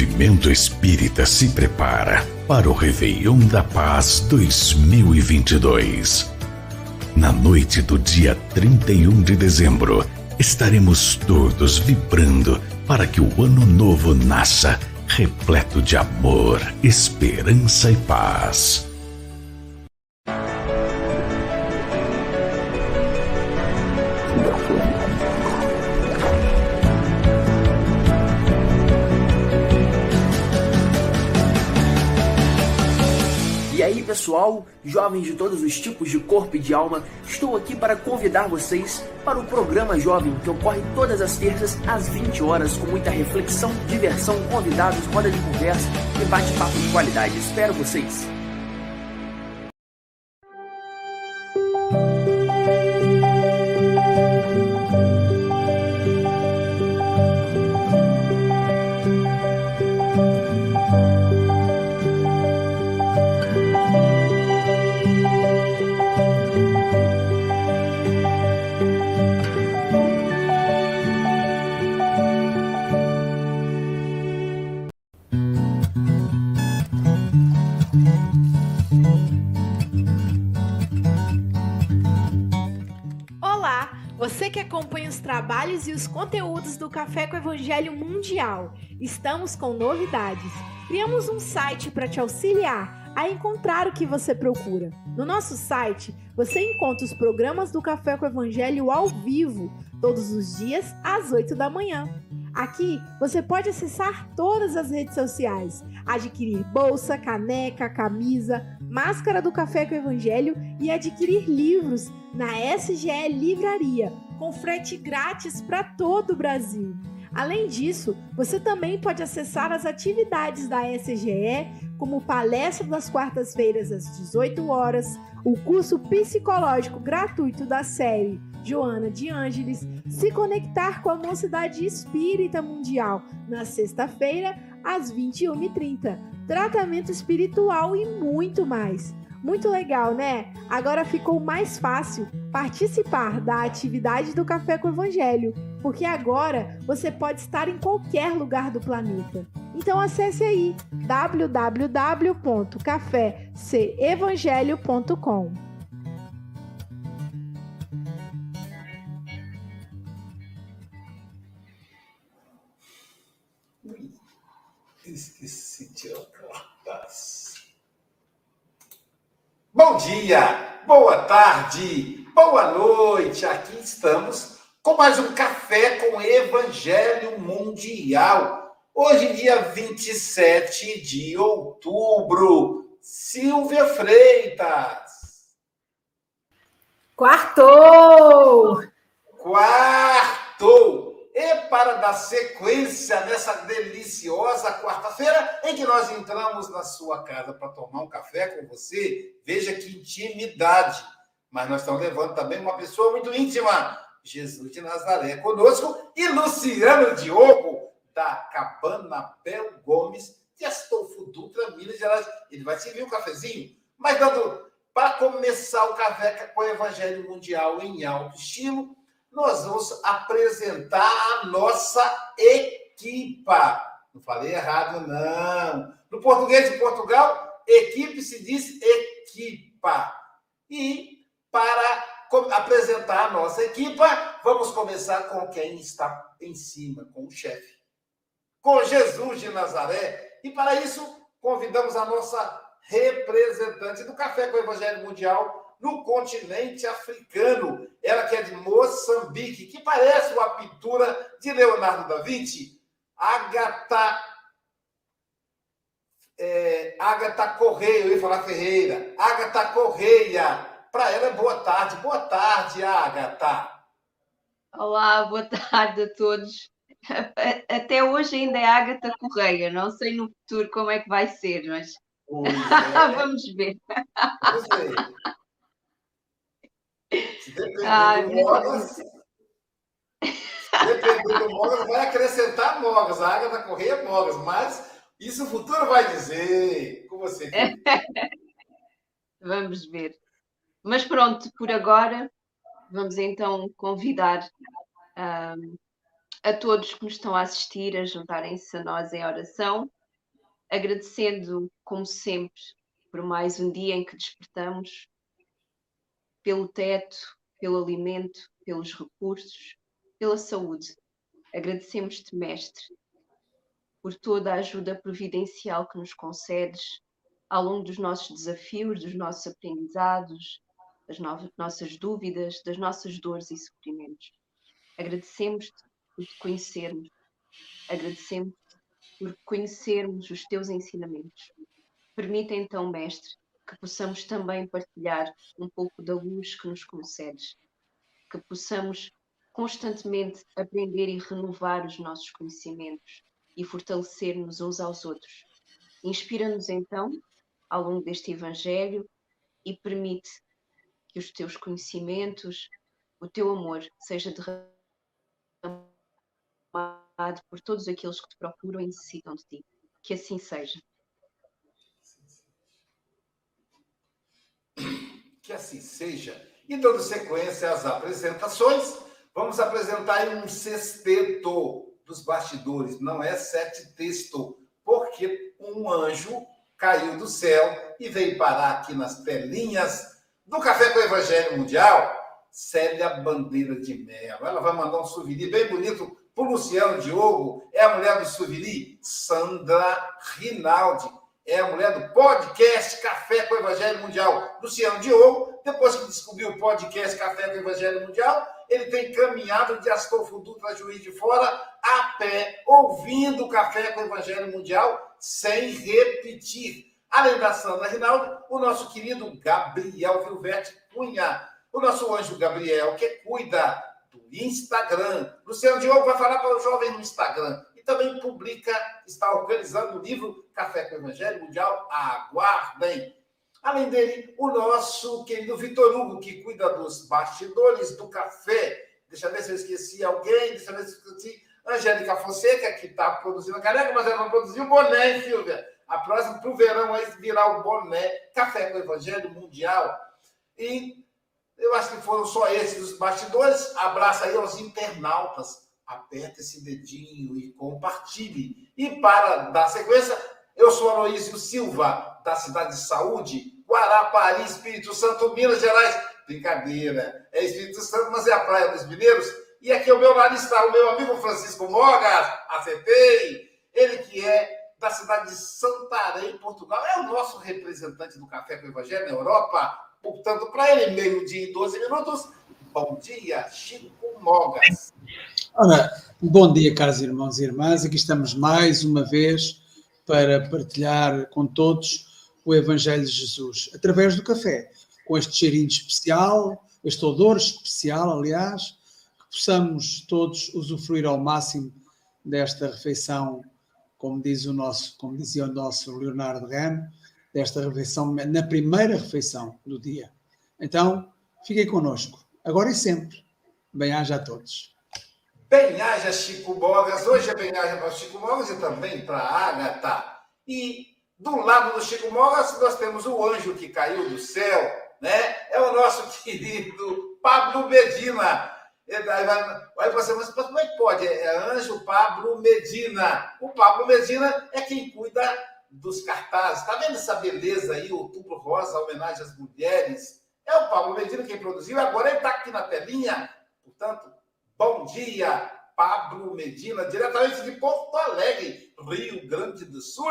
movimento espírita se prepara para o Réveillon da Paz 2022. Na noite do dia 31 de dezembro, estaremos todos vibrando para que o ano novo nasça repleto de amor, esperança e paz. Pessoal, jovens de todos os tipos de corpo e de alma, estou aqui para convidar vocês para o programa Jovem que ocorre todas as terças às 20 horas com muita reflexão, diversão, convidados, roda de conversa e bate-papo de qualidade. Espero vocês! Trabalhos e os conteúdos do Café com Evangelho Mundial. Estamos com novidades. Criamos um site para te auxiliar a encontrar o que você procura. No nosso site, você encontra os programas do Café com Evangelho ao vivo, todos os dias às 8 da manhã. Aqui você pode acessar todas as redes sociais, adquirir bolsa, caneca, camisa, máscara do Café com Evangelho e adquirir livros na SGE Livraria com frete grátis para todo o Brasil. Além disso, você também pode acessar as atividades da SGE, como palestra das quartas-feiras às 18 horas, o curso psicológico gratuito da série Joana de Ângeles, se conectar com a Mocidade Espírita Mundial na sexta-feira às 21h30, tratamento espiritual e muito mais. Muito legal, né? Agora ficou mais fácil participar da atividade do Café com Evangelho, porque agora você pode estar em qualquer lugar do planeta. Então acesse aí www.cafecevangelho.com. Bom dia, boa tarde, boa noite. Aqui estamos com mais um café com Evangelho Mundial. Hoje, dia 27 de outubro. Silvia Freitas. Quartou! Quartou! E para dar sequência nessa deliciosa quarta-feira, em que nós entramos na sua casa para tomar um café com você, veja que intimidade. Mas nós estamos levando também uma pessoa muito íntima, Jesus de Nazaré, conosco, e Luciano Diogo, da Cabana Bel Gomes, de Astolfo Dutra, Minas Gerais. Ele vai servir um cafezinho, mas dando para começar o café com o Evangelho Mundial em alto estilo nós vamos apresentar a nossa equipa. Não falei errado, não. No português de Portugal, equipe se diz equipa. E para apresentar a nossa equipa, vamos começar com quem está em cima, com o chefe, com Jesus de Nazaré. E para isso, convidamos a nossa representante do Café com o Evangelho Mundial, no continente africano. Ela que é de Moçambique, que parece uma pintura de Leonardo da Vinci. Agatha. É, Agatha Correia, eu ia falar Ferreira. Agatha Correia. Para ela é boa tarde. Boa tarde, Agatha. Olá, boa tarde a todos. Até hoje ainda é Agatha Correia. Não sei no futuro como é que vai ser, mas é. vamos ver. Vamos ver. Se depender do Mogas, depender do Mogas, vai acrescentar Mogas. A Agatha Correia é Mogas, mas isso o futuro vai dizer. Com você. vamos ver. Mas pronto, por agora, vamos então convidar um, a todos que nos estão a assistir, a juntarem-se a nós em oração, agradecendo, como sempre, por mais um dia em que despertamos, pelo teto, pelo alimento, pelos recursos, pela saúde. Agradecemos-te, Mestre, por toda a ajuda providencial que nos concedes ao longo dos nossos desafios, dos nossos aprendizados, das no nossas dúvidas, das nossas dores e sofrimentos. Agradecemos-te por te conhecermos, agradecemos por conhecermos os teus ensinamentos. Permita então, Mestre, que possamos também partilhar um pouco da luz que nos concedes, que possamos constantemente aprender e renovar os nossos conhecimentos e fortalecer-nos uns aos outros. Inspira-nos então ao longo deste Evangelho e permite que os teus conhecimentos, o teu amor seja derramado por todos aqueles que te procuram e necessitam de ti. Que assim seja. Que assim seja. E dando sequência às apresentações, vamos apresentar um sexteto dos bastidores, não é sete texto, porque um anjo caiu do céu e veio parar aqui nas telinhas do Café com o Evangelho Mundial, Célia Bandeira de Mello. Ela vai mandar um souvenir bem bonito para o Luciano Diogo, é a mulher do souvenir, Sandra Rinaldi é a mulher do podcast Café com o Evangelho Mundial, Luciano Diogo. Depois que descobriu o podcast Café com o Evangelho Mundial, ele tem caminhado de Astolfo Dutra, Juiz de Fora, a pé, ouvindo o Café com o Evangelho Mundial, sem repetir. Além da Sandra Rinaldo, o nosso querido Gabriel Vilvete Cunha, o nosso anjo Gabriel, que cuida do Instagram. Luciano Diogo vai falar para o jovem no Instagram e também publica, está organizando o livro Café com o Evangelho Mundial. Aguardem! Além dele, o nosso querido Vitor Hugo, que cuida dos bastidores do café. Deixa eu ver se eu esqueci alguém, deixa eu ver se eu esqueci. Angélica Fonseca, que está produzindo a caneca, mas ela não produziu o boné, Silvia? A próxima, para o verão, aí virar o boné Café com Evangelho Mundial. E eu acho que foram só esses os bastidores. Abraço aí aos internautas aperte esse dedinho e compartilhe. E para dar sequência, eu sou Aloísio Silva, da cidade de Saúde, Guarapari, Espírito Santo, Minas Gerais. Brincadeira, é Espírito Santo, mas é a Praia dos Mineiros. E aqui ao meu lado está o meu amigo Francisco Mogas, acertei, ele que é da cidade de Santarém, Portugal. É o nosso representante do Café com Evangelho na Europa. Portanto, para ele, meio-dia e 12 minutos. Bom dia, Chico Mogas. Ora, bom dia, caros irmãos e irmãs. Aqui estamos mais uma vez para partilhar com todos o Evangelho de Jesus, através do café, com este cheirinho especial, este odor especial, aliás, que possamos todos usufruir ao máximo desta refeição, como diz o nosso, como dizia o nosso Leonardo Ramo, desta refeição, na primeira refeição do dia. Então, fiquem conosco, agora e sempre. Bem-aja a todos. Bem-aja Chico Mogas. Hoje é bem-aja para Chico Mogas e também para Agatha. E do lado do Chico Mogas, nós temos o anjo que caiu do céu, né? É o nosso querido Pablo Medina. Aí você mas como é que pode? É anjo Pablo Medina. O Pablo Medina é quem cuida dos cartazes. Tá vendo essa beleza aí, outubro rosa, homenagem às mulheres? É o Pablo Medina quem produziu, agora ele está aqui na telinha. Portanto, Bom dia, Pablo Medina, diretamente de Porto Alegre, Rio Grande do Sul.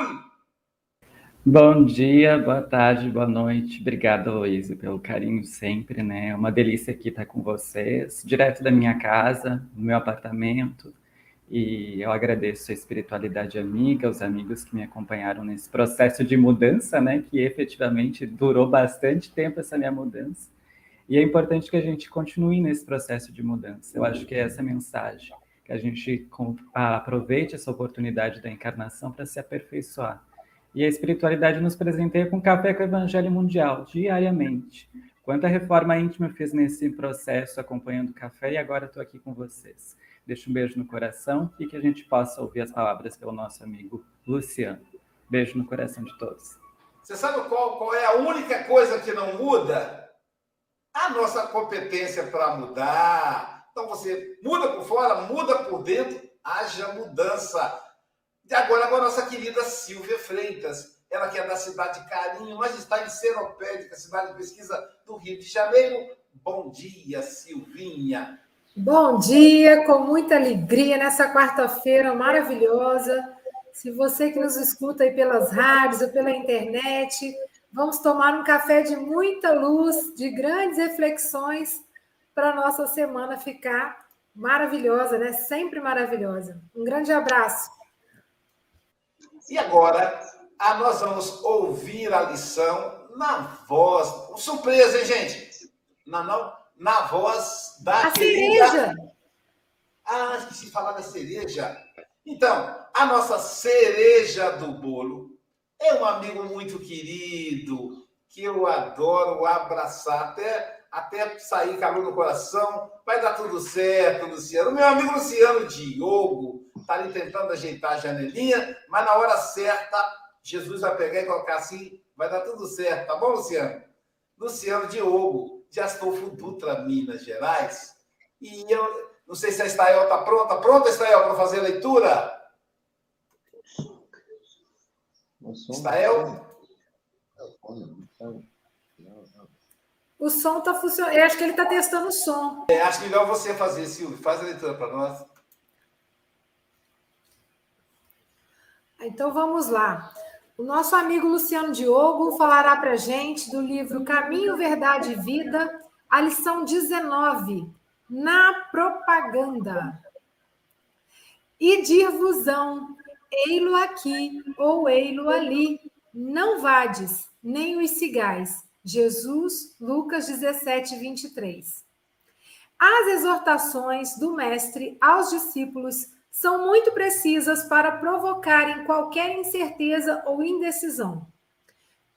Bom dia, boa tarde, boa noite. Obrigado, Luísa, pelo carinho sempre, né? É uma delícia aqui estar com vocês, direto da minha casa, no meu apartamento. E eu agradeço a espiritualidade amiga, os amigos que me acompanharam nesse processo de mudança, né? Que efetivamente durou bastante tempo essa minha mudança. E é importante que a gente continue nesse processo de mudança. Eu acho que é essa mensagem, que a gente aproveite essa oportunidade da encarnação para se aperfeiçoar. E a espiritualidade nos presenteia com café com o Evangelho Mundial, diariamente. Quanta reforma íntima eu fiz nesse processo, acompanhando o café, e agora estou aqui com vocês. Deixo um beijo no coração e que a gente possa ouvir as palavras pelo nosso amigo Luciano. Beijo no coração de todos. Você sabe qual, qual é a única coisa que não muda? A nossa competência para mudar, Então você muda por fora, muda por dentro, haja mudança. E agora, agora nossa querida Silvia Freitas, ela que é da cidade de Carinho, mas está em Seropédica, cidade de pesquisa do Rio de Janeiro. Bom dia, Silvinha. Bom dia, com muita alegria nessa quarta-feira maravilhosa. Se você que nos escuta aí pelas rádios ou pela internet, vamos tomar um café de muita luz, de grandes reflexões para a nossa semana ficar maravilhosa, né? Sempre maravilhosa. Um grande abraço. E agora, a nós vamos ouvir a lição na voz. Surpresa, hein, gente? Na, na, na voz da a querida... cereja. Ah, esqueci de falar da cereja. Então, a nossa cereja do bolo é um amigo muito querido, que eu adoro abraçar, até, até sair calor no coração. Vai dar tudo certo, Luciano. Meu amigo Luciano Diogo está ali tentando ajeitar a janelinha, mas na hora certa, Jesus vai pegar e colocar assim, vai dar tudo certo, tá bom, Luciano? Luciano Diogo, de Astolfo Dutra, Minas Gerais. E eu não sei se a Estael está pronta. Pronta, Estael, para fazer a leitura? Estael? O som está funcionando. Eu acho que ele está testando o som. É, acho melhor você fazer, Silvio. Faz a leitura para nós. Então vamos lá. O nosso amigo Luciano Diogo falará para a gente do livro Caminho, Verdade e Vida, a lição 19, na propaganda. E dir-vos-ão, ei-lo aqui ou ei-lo ali, não vades, nem os cigais. Jesus, Lucas 17, 23. As exortações do Mestre aos discípulos são muito precisas para provocarem qualquer incerteza ou indecisão.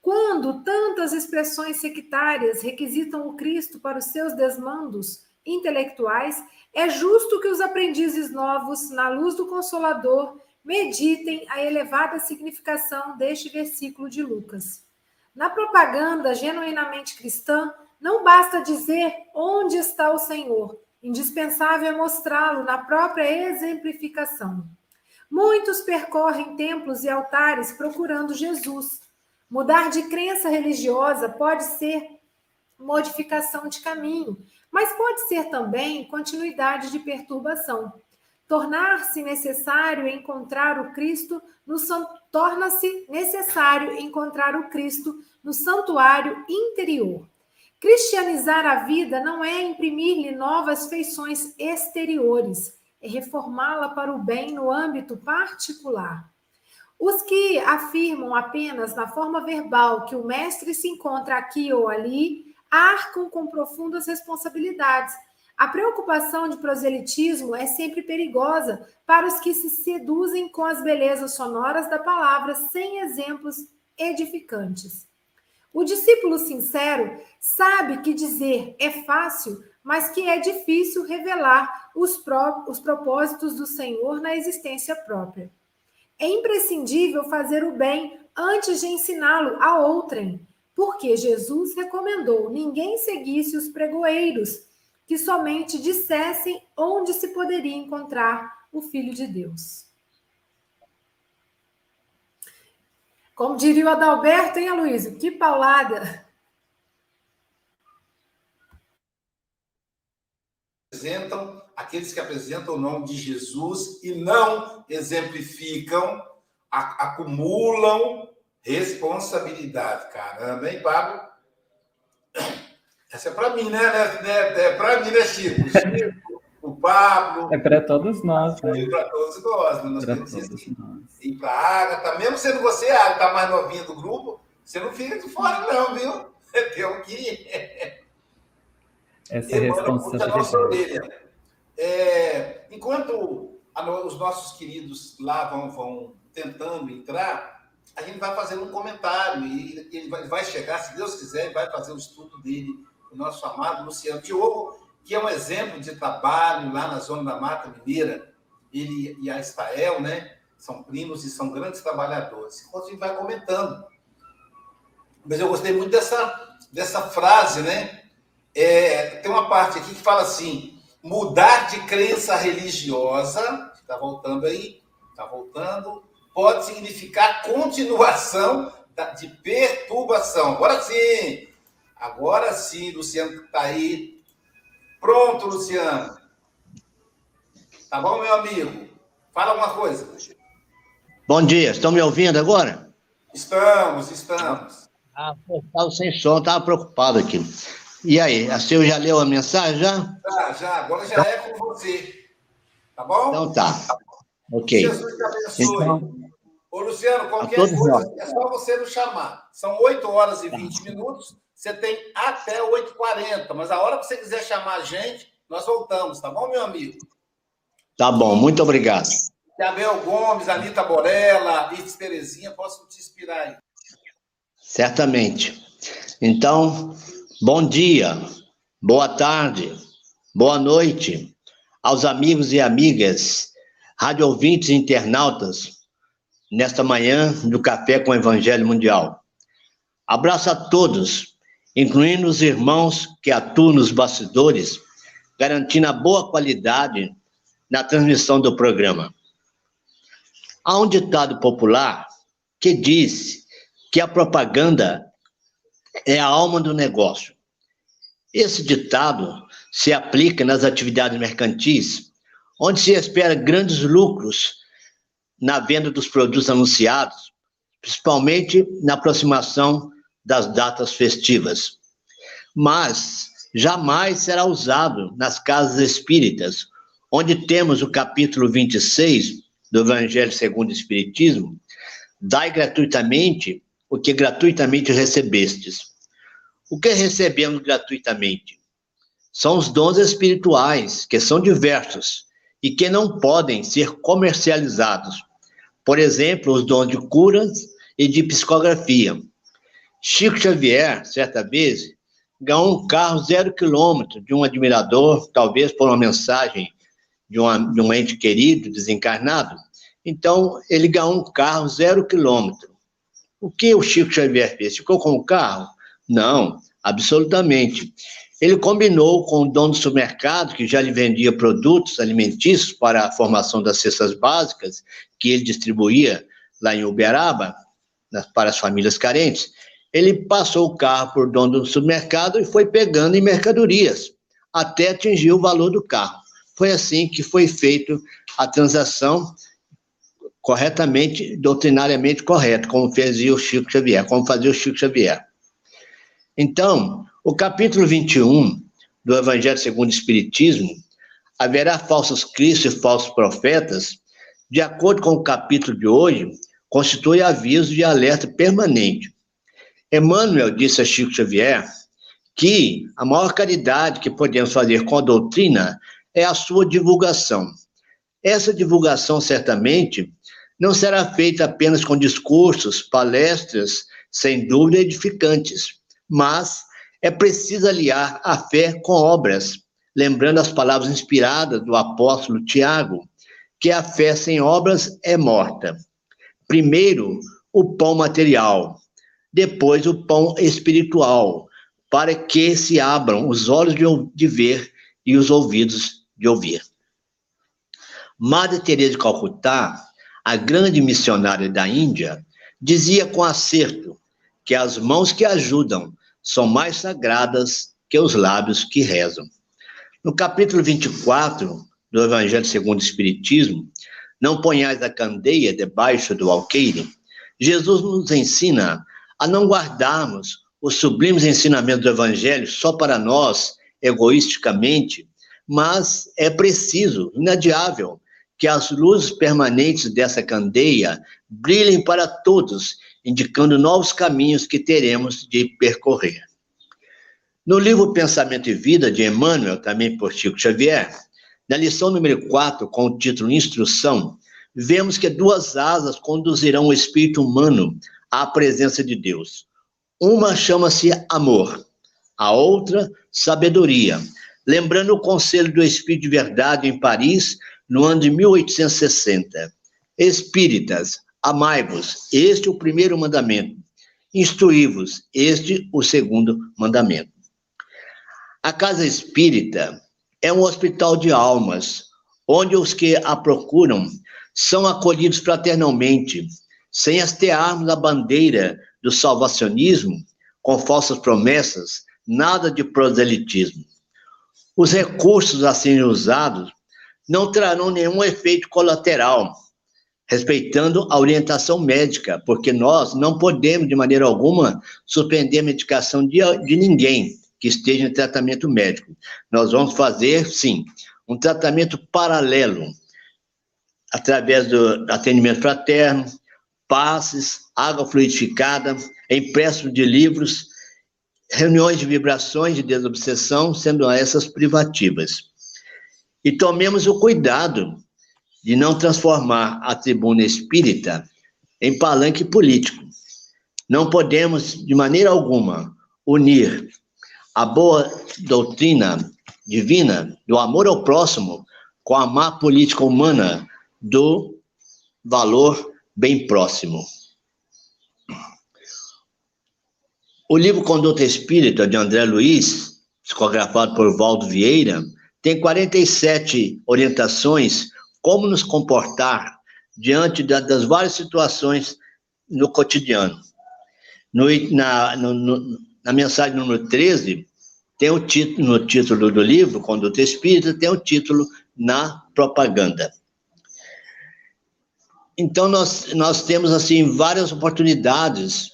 Quando tantas expressões sectárias requisitam o Cristo para os seus desmandos intelectuais, é justo que os aprendizes novos, na luz do Consolador, meditem a elevada significação deste versículo de Lucas. Na propaganda genuinamente cristã, não basta dizer onde está o Senhor, indispensável é mostrá-lo na própria exemplificação. Muitos percorrem templos e altares procurando Jesus. Mudar de crença religiosa pode ser modificação de caminho, mas pode ser também continuidade de perturbação. Tornar-se necessário encontrar o Cristo no torna-se necessário encontrar o Cristo no santuário interior. Cristianizar a vida não é imprimir-lhe novas feições exteriores, é reformá-la para o bem no âmbito particular. Os que afirmam apenas na forma verbal que o mestre se encontra aqui ou ali arcam com profundas responsabilidades. A preocupação de proselitismo é sempre perigosa para os que se seduzem com as belezas sonoras da palavra sem exemplos edificantes. O discípulo sincero sabe que dizer é fácil, mas que é difícil revelar os, pró os propósitos do Senhor na existência própria. É imprescindível fazer o bem antes de ensiná-lo a outrem porque Jesus recomendou ninguém seguisse os pregoeiros, que somente dissessem onde se poderia encontrar o Filho de Deus. Como diria o Adalberto, hein, Aloysio? Que paulada! Apresentam aqueles que apresentam o nome de Jesus e não exemplificam, acumulam Responsabilidade. Caramba, hein, Pablo? Essa é para mim, né? né? É para mim, né, Chico? Chico, o Pablo. É para todos nós, né? É para todos nós. Né? Nós pra temos ir para a Agatha. Mesmo sendo você, a Agatha, mais novinha do grupo, você não fica de fora, não, viu? Tem um que. Essa é responsabilidade. É, enquanto os nossos queridos lá vão, vão tentando entrar, a gente vai fazendo um comentário e ele vai chegar, se Deus quiser, vai fazer o estudo dele, o nosso amado Luciano Diogo, que é um exemplo de trabalho lá na zona da Mata Mineira. Ele e a Estael, né? São primos e são grandes trabalhadores. Enquanto a gente vai comentando. Mas eu gostei muito dessa, dessa frase, né? É, tem uma parte aqui que fala assim: mudar de crença religiosa, está voltando aí, está voltando, pode significar continuação de perturbação. Agora sim, agora sim, Luciano está aí. Pronto, Luciano. Tá bom, meu amigo? Fala uma coisa. Bom dia, estão me ouvindo agora? Estamos, estamos. Ah, estava sem som, estava preocupado aqui. E aí, a senhora já leu a mensagem já? Já, já, agora já é com você. Tá bom? Então tá. Ok. Jesus te abençoe. Então, Ô, Luciano, qualquer coisa, nós. é só você nos chamar. São 8 horas e 20 tá. minutos, você tem até 8h40, mas a hora que você quiser chamar a gente, nós voltamos, tá bom, meu amigo? Tá bom, muito obrigado. Abel Gomes, Anitta Borella, Ives Terezinha, posso te inspirar aí. Certamente. Então, bom dia, boa tarde, boa noite aos amigos e amigas, rádio ouvintes e internautas, nesta manhã do Café com o Evangelho Mundial. Abraço a todos, incluindo os irmãos que atuam nos bastidores, garantindo a boa qualidade na transmissão do programa. Há um ditado popular que diz que a propaganda é a alma do negócio. Esse ditado se aplica nas atividades mercantis, onde se espera grandes lucros na venda dos produtos anunciados, principalmente na aproximação das datas festivas. Mas jamais será usado nas casas espíritas, onde temos o capítulo 26 do Evangelho segundo o Espiritismo, dai gratuitamente o que gratuitamente recebestes. O que recebemos gratuitamente? São os dons espirituais, que são diversos e que não podem ser comercializados. Por exemplo, os dons de curas e de psicografia. Chico Xavier, certa vez, ganhou um carro zero quilômetro de um admirador, talvez por uma mensagem de, uma, de um ente querido, desencarnado. Então, ele ganhou um carro zero quilômetro. O que o Chico Xavier fez? Ficou com o carro? Não, absolutamente. Ele combinou com o dono do supermercado, que já lhe vendia produtos alimentícios para a formação das cestas básicas, que ele distribuía lá em Uberaba, para as famílias carentes. Ele passou o carro por dono do supermercado e foi pegando em mercadorias, até atingir o valor do carro. Foi assim que foi feita a transação corretamente, doutrinariamente correto, como fazia o Chico Xavier, como fazia o Chico Xavier. Então, o capítulo 21 do Evangelho segundo o Espiritismo, haverá falsos cristos e falsos profetas, de acordo com o capítulo de hoje, constitui aviso de alerta permanente. Emmanuel disse a Chico Xavier que a maior caridade que podemos fazer com a doutrina é a sua divulgação. Essa divulgação, certamente, não será feita apenas com discursos, palestras, sem dúvida edificantes, mas é preciso aliar a fé com obras, lembrando as palavras inspiradas do apóstolo Tiago, que a fé sem obras é morta. Primeiro, o pão material, depois o pão espiritual, para que se abram os olhos de, ver e os ouvidos de ouvir. Madre Teresa de Calcutá, a grande missionária da Índia, dizia com acerto que as mãos que ajudam são mais sagradas que os lábios que rezam. No capítulo 24 do Evangelho segundo o Espiritismo, não ponhais a candeia debaixo do alqueire, Jesus nos ensina a não guardarmos os sublimes ensinamentos do Evangelho só para nós, egoisticamente, mas é preciso, inadiável, que as luzes permanentes dessa candeia brilhem para todos, indicando novos caminhos que teremos de percorrer. No livro Pensamento e Vida, de Emmanuel, também por Chico Xavier, na lição número 4, com o título Instrução, vemos que duas asas conduzirão o espírito humano à presença de Deus. Uma chama-se amor, a outra, sabedoria lembrando o conselho do Espírito de Verdade em Paris, no ano de 1860. Espíritas, amai-vos, este é o primeiro mandamento. Instruí-vos, este o segundo mandamento. A casa espírita é um hospital de almas, onde os que a procuram são acolhidos fraternalmente, sem hastearmos a bandeira do salvacionismo com falsas promessas, nada de proselitismo. Os recursos a serem usados não trarão nenhum efeito colateral, respeitando a orientação médica, porque nós não podemos, de maneira alguma, suspender a medicação de, de ninguém que esteja em tratamento médico. Nós vamos fazer, sim, um tratamento paralelo, através do atendimento fraterno, passes, água fluidificada, empréstimo de livros, reuniões de vibrações de desobsessão, sendo essas privativas. E tomemos o cuidado de não transformar a tribuna espírita em palanque político. Não podemos, de maneira alguma, unir a boa doutrina divina do amor ao próximo com a má política humana do valor bem próximo. O livro Conduta Espírita, de André Luiz, psicografado por Valdo Vieira, tem 47 orientações como nos comportar diante das várias situações no cotidiano. No, na, no, no, na mensagem número 13, tem o título, no título do livro, Conduta Espírita, tem o título Na Propaganda. Então, nós, nós temos, assim, várias oportunidades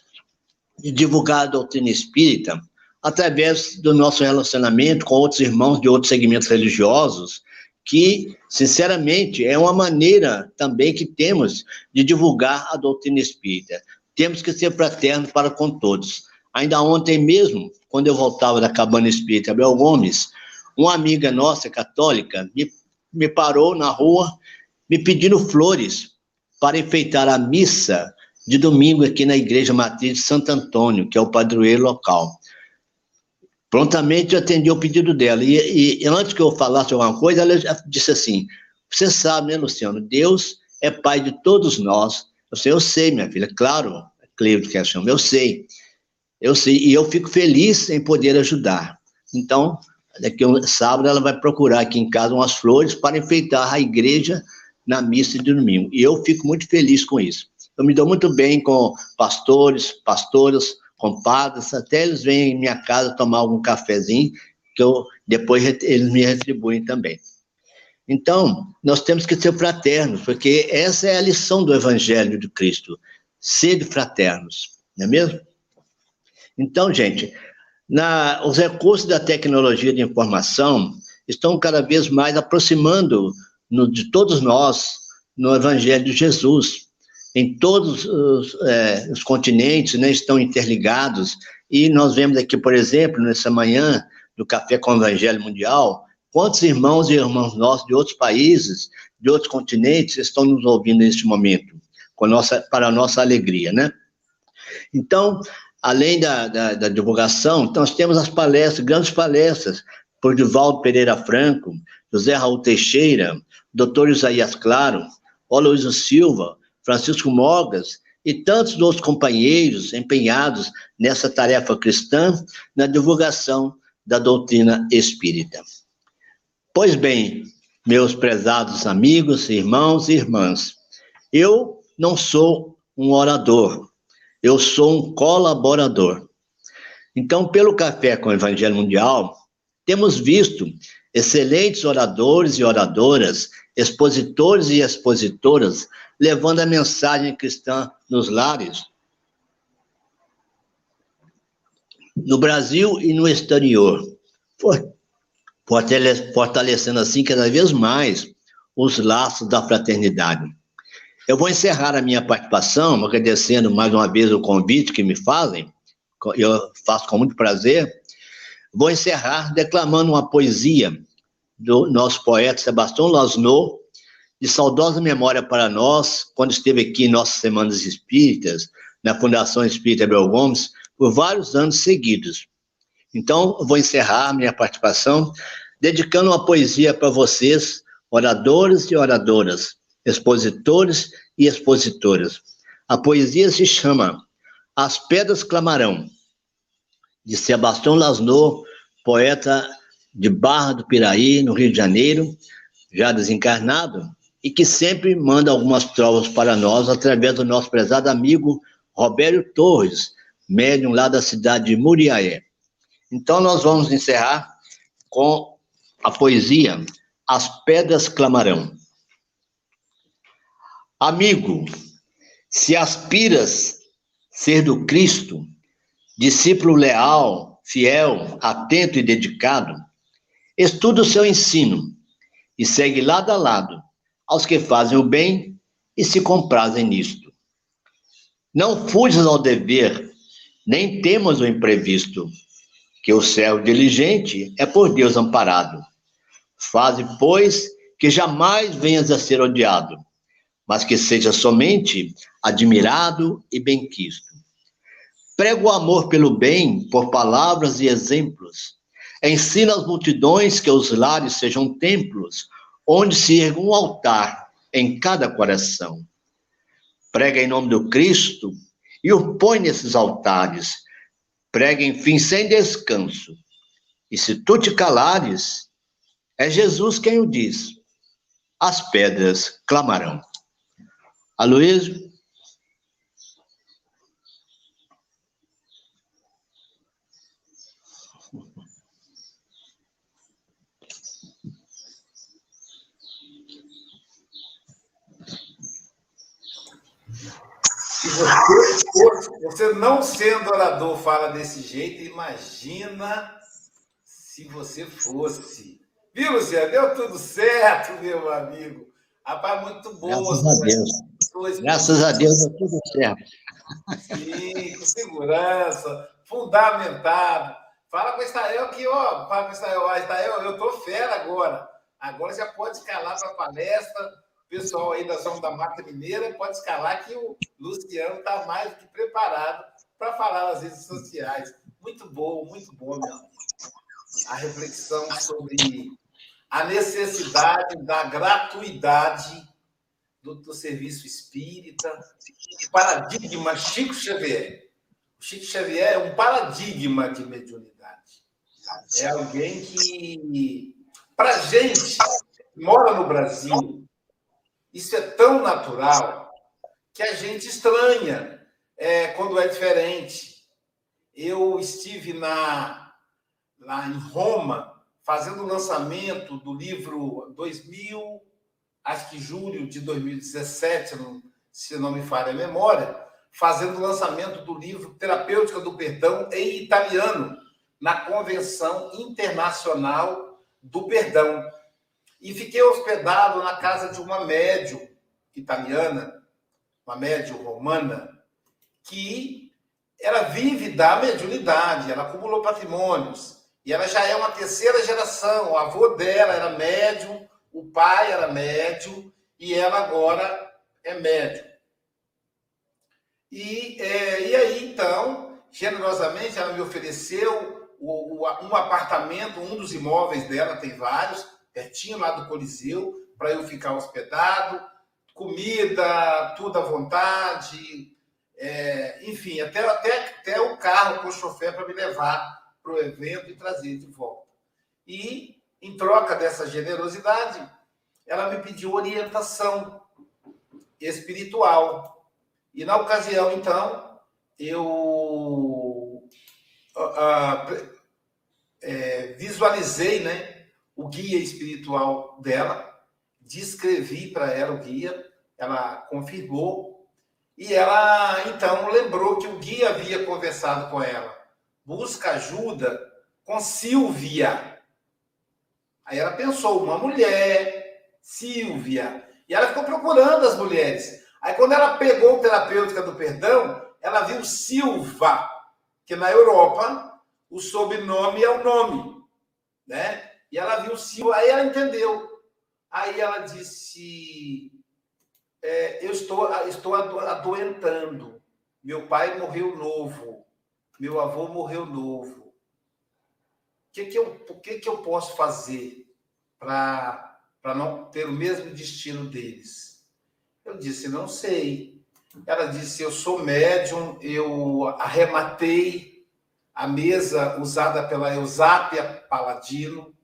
de divulgar a doutrina espírita através do nosso relacionamento com outros irmãos de outros segmentos religiosos, que, sinceramente, é uma maneira também que temos de divulgar a doutrina espírita. Temos que ser fraternos para com todos. Ainda ontem mesmo, quando eu voltava da cabana espírita Abel Gomes, uma amiga nossa, católica, me, me parou na rua me pedindo flores para enfeitar a missa de domingo aqui na Igreja Matriz de Santo Antônio, que é o padroeiro local. Prontamente eu atendi o pedido dela. E, e, antes que eu falasse alguma coisa, ela disse assim: Você sabe, né, Luciano? Deus é pai de todos nós. Eu sei, eu sei, minha filha. Claro, Cleide que é chama, eu sei. Eu sei. E eu fico feliz em poder ajudar. Então, daqui um sábado ela vai procurar aqui em casa umas flores para enfeitar a igreja na missa de domingo. E eu fico muito feliz com isso. Eu me dou muito bem com pastores, pastoras, compadres, até eles vêm em minha casa tomar algum cafezinho, que eu depois eles me retribuem também. Então, nós temos que ser fraternos, porque essa é a lição do Evangelho de Cristo, ser fraternos, não é mesmo? Então, gente, na, os recursos da tecnologia de informação estão cada vez mais aproximando no, de todos nós no Evangelho de Jesus. Em todos os, é, os continentes né, estão interligados, e nós vemos aqui, por exemplo, nessa manhã do Café com o Evangelho Mundial, quantos irmãos e irmãs nossos de outros países, de outros continentes, estão nos ouvindo neste momento, nossa, para a nossa alegria, né? Então, além da, da, da divulgação, então nós temos as palestras, grandes palestras, por Divaldo Pereira Franco, José Raul Teixeira, Dr. Isaías Claro, Aloysio Silva, Francisco Mogas e tantos outros companheiros empenhados nessa tarefa cristã na divulgação da doutrina espírita. Pois bem, meus prezados amigos, irmãos e irmãs, eu não sou um orador, eu sou um colaborador. Então, pelo Café com o Evangelho Mundial, temos visto excelentes oradores e oradoras, expositores e expositoras, levando a mensagem cristã nos lares, no Brasil e no exterior, fortalecendo assim cada vez mais os laços da fraternidade. Eu vou encerrar a minha participação, agradecendo mais uma vez o convite que me fazem, eu faço com muito prazer, Vou encerrar declamando uma poesia do nosso poeta Sebastião Lasno, de saudosa memória para nós, quando esteve aqui em nossas Semanas Espíritas, na Fundação Espírita Bel Gomes, por vários anos seguidos. Então, vou encerrar minha participação dedicando uma poesia para vocês, oradores e oradoras, expositores e expositoras. A poesia se chama As Pedras Clamarão de Sebastião Lasno, poeta de Barra do Piraí, no Rio de Janeiro, já desencarnado, e que sempre manda algumas trovas para nós através do nosso prezado amigo Roberto Torres, médium lá da cidade de Muriaé. Então, nós vamos encerrar com a poesia As Pedras Clamarão. Amigo, se aspiras ser do Cristo, discípulo leal, fiel, atento e dedicado, estuda o seu ensino e segue lado a lado aos que fazem o bem e se comprazem nisto. Não fujas ao dever, nem temas o imprevisto, que o servo diligente é por Deus amparado. Faze, pois, que jamais venhas a ser odiado, mas que seja somente admirado e benquisto. Prega o amor pelo bem por palavras e exemplos. Ensina as multidões que os lares sejam templos, onde se erga um altar em cada coração. Prega em nome do Cristo e o põe nesses altares. Prega, enfim, sem descanso. E se tu te calares, é Jesus quem o diz. As pedras clamarão. Aloysio, você, você não sendo orador fala desse jeito, imagina se você fosse. Viu, Luciano? Deu tudo certo, meu amigo. Rapaz, muito bom. Graças a Deus. Graças a Deus deu tudo certo. Sim, com segurança, fundamentado. Fala com o Estael que, ó, fala com o Estael, ó, Estael, eu tô fera agora. Agora já pode escalar para a palestra pessoal aí da Zona da Mata Mineira pode escalar que o Luciano está mais do que preparado para falar nas redes sociais. Muito bom, muito bom, meu. A reflexão sobre a necessidade da gratuidade do, do serviço espírita, paradigma Chico Xavier. O Chico Xavier é um paradigma de mediunidade. É alguém que, para gente que mora no Brasil, isso é tão natural que a gente estranha é, quando é diferente. Eu estive na, lá em Roma fazendo o lançamento do livro 2000, acho que julho de 2017, se não me falha a memória, fazendo o lançamento do livro Terapêutica do Perdão em italiano, na Convenção Internacional do Perdão. E fiquei hospedado na casa de uma médium italiana, uma médium romana, que ela vive da mediunidade, ela acumulou patrimônios. E ela já é uma terceira geração. O avô dela era médium, o pai era médium, e ela agora é médium. E, é, e aí, então, generosamente, ela me ofereceu o, o, um apartamento, um dos imóveis dela, tem vários, pertinho lá do Coliseu, para eu ficar hospedado, comida, tudo à vontade, é, enfim, até, até, até o carro com o chofer para me levar para o evento e trazer de volta. E, em troca dessa generosidade, ela me pediu orientação espiritual. E, na ocasião, então, eu uh, uh, é, visualizei, né? O guia espiritual dela, descrevi para ela o guia, ela confirmou, e ela então lembrou que o guia havia conversado com ela. Busca ajuda com Silvia. Aí ela pensou, uma mulher, Silvia. E ela ficou procurando as mulheres. Aí quando ela pegou o terapêutica do perdão, ela viu Silva, que na Europa o sobrenome é o nome, né? E ela viu Silva, aí ela entendeu. Aí ela disse: é, Eu estou, estou adoentando. Meu pai morreu novo. Meu avô morreu novo. O que, que, eu, o que, que eu posso fazer para não ter o mesmo destino deles? Eu disse: Não sei. Ela disse: Eu sou médium, eu arrematei a mesa usada pela Eusápia Paladino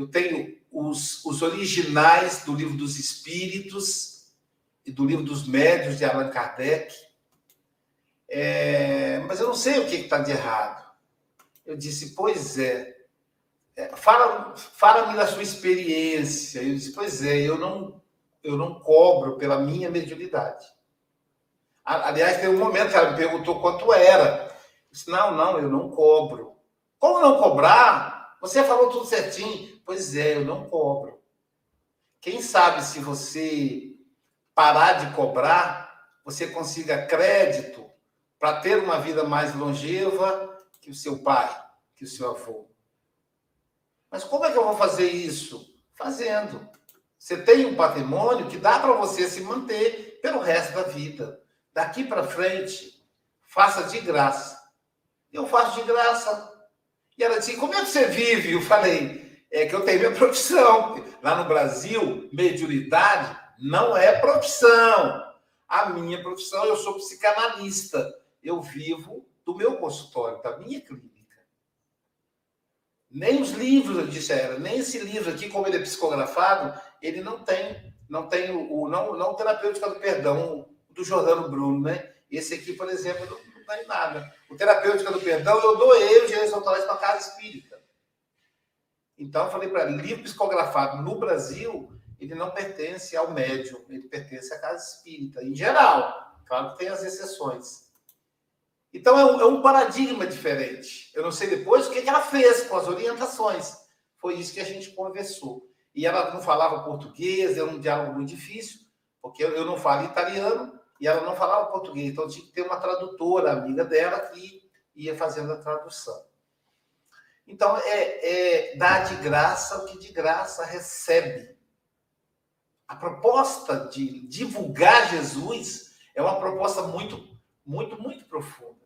eu tenho os, os originais do livro dos Espíritos e do livro dos Médios de Allan Kardec, é, mas eu não sei o que está de errado. Eu disse, pois é. é fala, fala-me da sua experiência. Eu disse, pois é, eu não, eu não cobro pela minha mediunidade. Aliás, tem um momento que ela me perguntou quanto era. Eu disse, não, não, eu não cobro. Como não cobrar? Você falou tudo certinho. Pois é, eu não cobro. Quem sabe se você parar de cobrar, você consiga crédito para ter uma vida mais longeva que o seu pai, que o seu avô. Mas como é que eu vou fazer isso? Fazendo. Você tem um patrimônio que dá para você se manter pelo resto da vida. Daqui para frente, faça de graça. Eu faço de graça. E ela disse: Como é que você vive? Eu falei: É que eu tenho minha profissão. Lá no Brasil, mediunidade não é profissão. A minha profissão, eu sou psicanalista eu vivo do meu consultório, da minha clínica. Nem os livros, eu disse a ela, nem esse livro aqui, como ele é psicografado, ele não tem, não tem o, não, não terapêutica do perdão do Jordano Bruno, né? Esse aqui, por exemplo, não, não nada. O terapêutica do perdão, eu doei os direitos autorais para casa espírita. Então, eu falei para ela, livro psicografado no Brasil, ele não pertence ao médium, ele pertence à casa espírita, em geral. Claro que tem as exceções. Então é um, é um, paradigma diferente. Eu não sei depois o que, que ela fez com as orientações. Foi isso que a gente conversou. E ela não falava português, era um diálogo muito difícil, porque eu não falo italiano e ela não falava português. Então tinha que ter uma tradutora, amiga dela, que ia fazendo a tradução. Então é, é dar de graça o que de graça recebe. A proposta de divulgar Jesus é uma proposta muito, muito, muito profunda.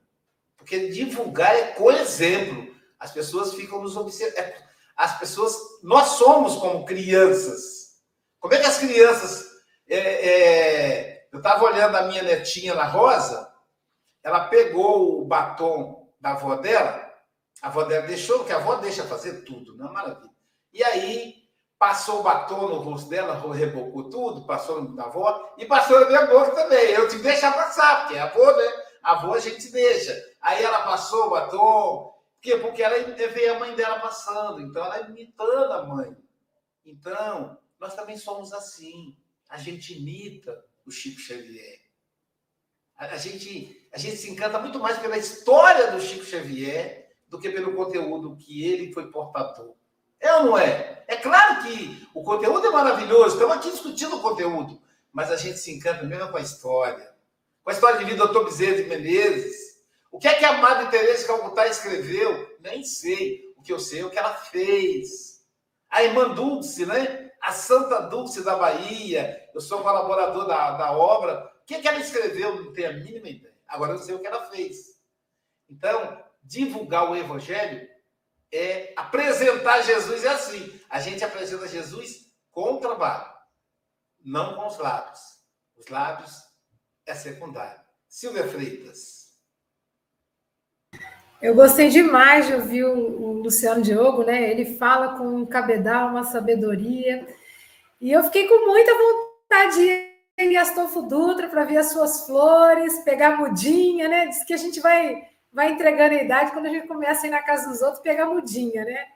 Porque divulgar é com-exemplo. As pessoas ficam nos observando. É, as pessoas. Nós somos como crianças. Como é que as crianças. É, é, eu estava olhando a minha netinha na Rosa, ela pegou o batom da avó dela, a avó dela deixou, porque a avó deixa fazer tudo, não é maravilha. E aí passou o batom no rosto dela, rebocou tudo, passou no da avó e passou na minha boca também. Eu tive que deixar passar, porque é avô, né? avô a gente deixa. Aí ela passou o batom. Por quê? Porque ela vê a mãe dela passando. Então ela é imitando a mãe. Então, nós também somos assim. A gente imita o Chico Xavier. A, gente, a gente se encanta muito mais pela história do Chico Xavier do que pelo conteúdo que ele foi portador. É ou não é? É claro que o conteúdo é maravilhoso, estamos aqui discutindo o conteúdo, mas a gente se encanta mesmo com a história com a história de vida do Dr. Bezerra de Menezes. O que é que a Madre Teresa de Calcutá escreveu? Nem sei. O que eu sei é o que ela fez. A irmã Dulce, né? A Santa Dulce da Bahia. Eu sou colaborador da, da obra. O que é que ela escreveu? Não tenho a mínima ideia. Agora eu sei o que ela fez. Então, divulgar o evangelho é apresentar Jesus é assim. A gente apresenta Jesus com o trabalho, não com os lábios. Os lábios é secundário. Silvia Freitas. Eu gostei demais de ouvir o, Luciano Diogo, né? Ele fala com um cabedal, uma sabedoria. E eu fiquei com muita vontade de ir em Astolfo Dutra para ver as suas flores, pegar mudinha, né? Diz que a gente vai, vai entregando a idade quando a gente começa a ir na casa dos outros pegar mudinha, né?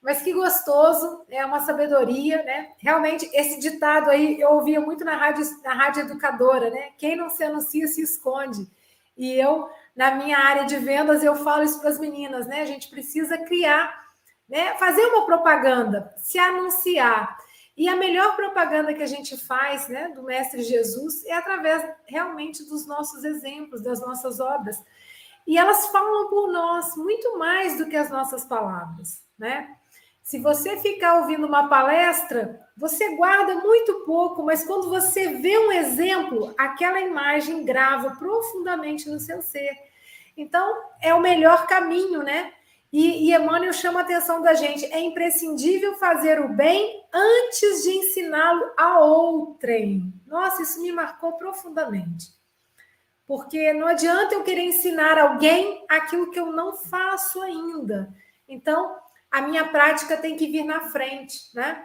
Mas que gostoso, é uma sabedoria, né? Realmente, esse ditado aí eu ouvia muito na rádio, na rádio educadora, né? Quem não se anuncia se esconde. E eu, na minha área de vendas, eu falo isso para as meninas, né? A gente precisa criar, né? Fazer uma propaganda, se anunciar. E a melhor propaganda que a gente faz, né, do Mestre Jesus, é através realmente dos nossos exemplos, das nossas obras. E elas falam por nós muito mais do que as nossas palavras, né? Se você ficar ouvindo uma palestra, você guarda muito pouco, mas quando você vê um exemplo, aquela imagem grava profundamente no seu ser. Então, é o melhor caminho, né? E, e Emmanuel chama a atenção da gente: é imprescindível fazer o bem antes de ensiná-lo a outrem. Nossa, isso me marcou profundamente. Porque não adianta eu querer ensinar alguém aquilo que eu não faço ainda. Então, a minha prática tem que vir na frente, né?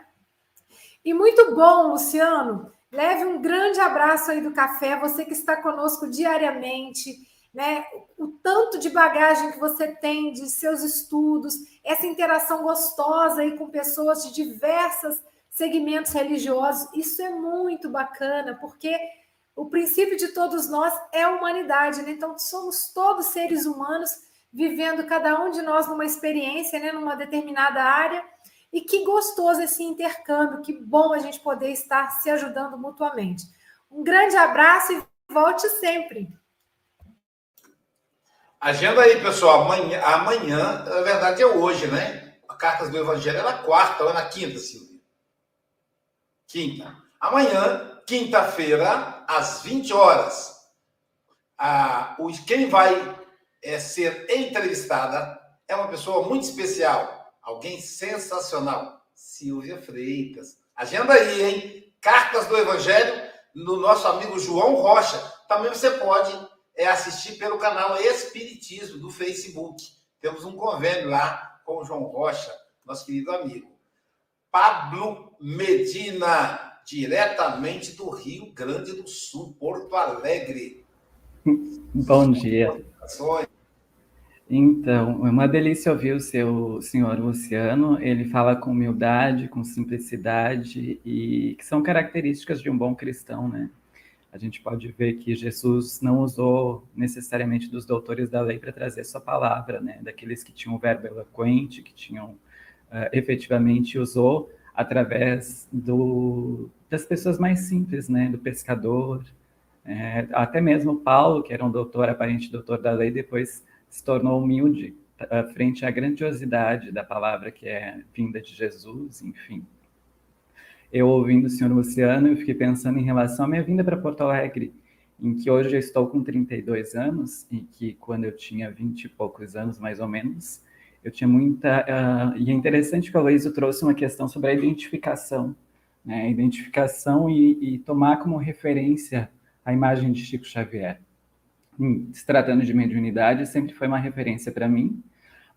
E muito bom, Luciano. Leve um grande abraço aí do café, você que está conosco diariamente, né? O tanto de bagagem que você tem de seus estudos, essa interação gostosa aí com pessoas de diversas segmentos religiosos, isso é muito bacana, porque o princípio de todos nós é a humanidade, né? Então somos todos seres humanos vivendo cada um de nós numa experiência, né, numa determinada área. E que gostoso esse intercâmbio, que bom a gente poder estar se ajudando mutuamente. Um grande abraço e volte sempre. Agenda aí, pessoal. Amanhã, amanhã, na verdade é hoje, né? A Cartas do Evangelho é na quarta ou é na quinta, Silvia? Quinta. Amanhã, quinta-feira, às 20 horas, a, quem vai é, ser entrevistada é uma pessoa muito especial, alguém sensacional, Silvia Freitas. Agenda aí, hein? Cartas do Evangelho no nosso amigo João Rocha. Também você pode é, assistir pelo canal Espiritismo do Facebook. Temos um convênio lá com o João Rocha, nosso querido amigo. Pablo Medina, diretamente do Rio Grande do Sul, Porto Alegre. Bom dia. Então, é uma delícia ouvir o seu senhor Luciano. Ele fala com humildade, com simplicidade e que são características de um bom cristão, né? A gente pode ver que Jesus não usou necessariamente dos doutores da lei para trazer sua palavra, né? Daqueles que tinham verbo eloquente, que tinham uh, efetivamente usou através do, das pessoas mais simples, né? Do pescador, é, até mesmo Paulo, que era um doutor, aparente doutor da lei, depois se tornou humilde uh, frente à grandiosidade da palavra que é vinda de Jesus, enfim. Eu ouvindo o senhor Luciano, eu fiquei pensando em relação à minha vinda para Porto Alegre, em que hoje eu estou com 32 anos e que quando eu tinha 20 e poucos anos, mais ou menos, eu tinha muita... Uh, e é interessante que o Aloysio trouxe uma questão sobre a identificação, né? Identificação e, e tomar como referência a imagem de Chico Xavier. Hum, se tratando de mediunidade, sempre foi uma referência para mim,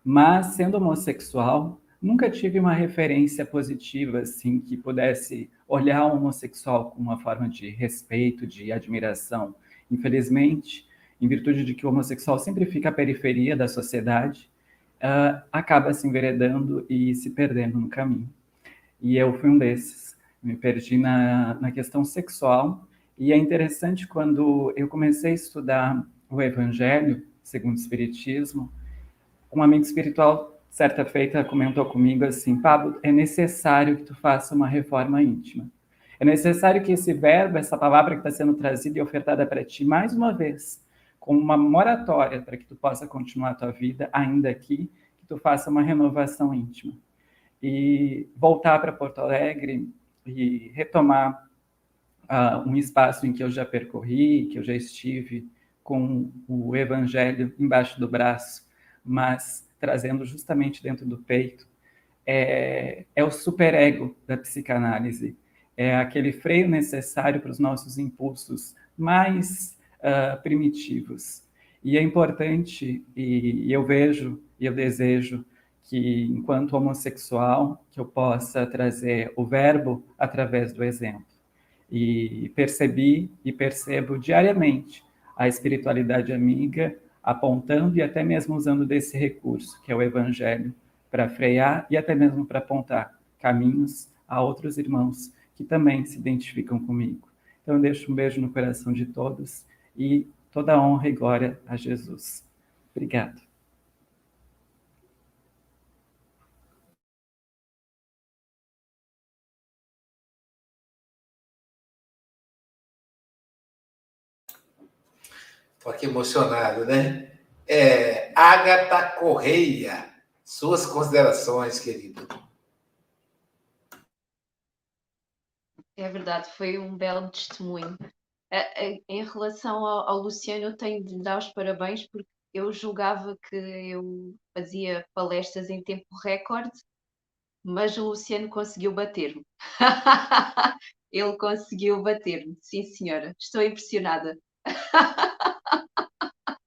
mas sendo homossexual, nunca tive uma referência positiva, assim, que pudesse olhar o homossexual com uma forma de respeito, de admiração. Infelizmente, em virtude de que o homossexual sempre fica à periferia da sociedade, uh, acaba se enveredando e se perdendo no caminho. E eu fui um desses. Me perdi na, na questão sexual e é interessante quando eu comecei a estudar o Evangelho, segundo o Espiritismo, um amigo espiritual, certa feita, comentou comigo assim: Pablo, é necessário que tu faça uma reforma íntima. É necessário que esse verbo, essa palavra que está sendo trazida e ofertada para ti, mais uma vez, com uma moratória para que tu possa continuar a tua vida ainda aqui, que tu faça uma renovação íntima. E voltar para Porto Alegre e retomar uh, um espaço em que eu já percorri, que eu já estive com o Evangelho embaixo do braço, mas trazendo justamente dentro do peito, é, é o superego da psicanálise, é aquele freio necessário para os nossos impulsos mais uh, primitivos. E é importante, e, e eu vejo e eu desejo que, enquanto homossexual, que eu possa trazer o verbo através do exemplo e percebi e percebo diariamente a espiritualidade amiga apontando e até mesmo usando desse recurso, que é o evangelho, para frear e até mesmo para apontar caminhos a outros irmãos que também se identificam comigo. Então, eu deixo um beijo no coração de todos e toda honra e glória a Jesus. Obrigado. Estou aqui emocionado, né? É, Agatha Correia, suas considerações, querido. É verdade, foi um belo testemunho. Em relação ao, Luciano, eu tenho de lhe dar os parabéns porque eu julgava que eu fazia palestras em tempo recorde, mas o Luciano conseguiu bater-me. Ele conseguiu bater-me, sim senhora, estou impressionada.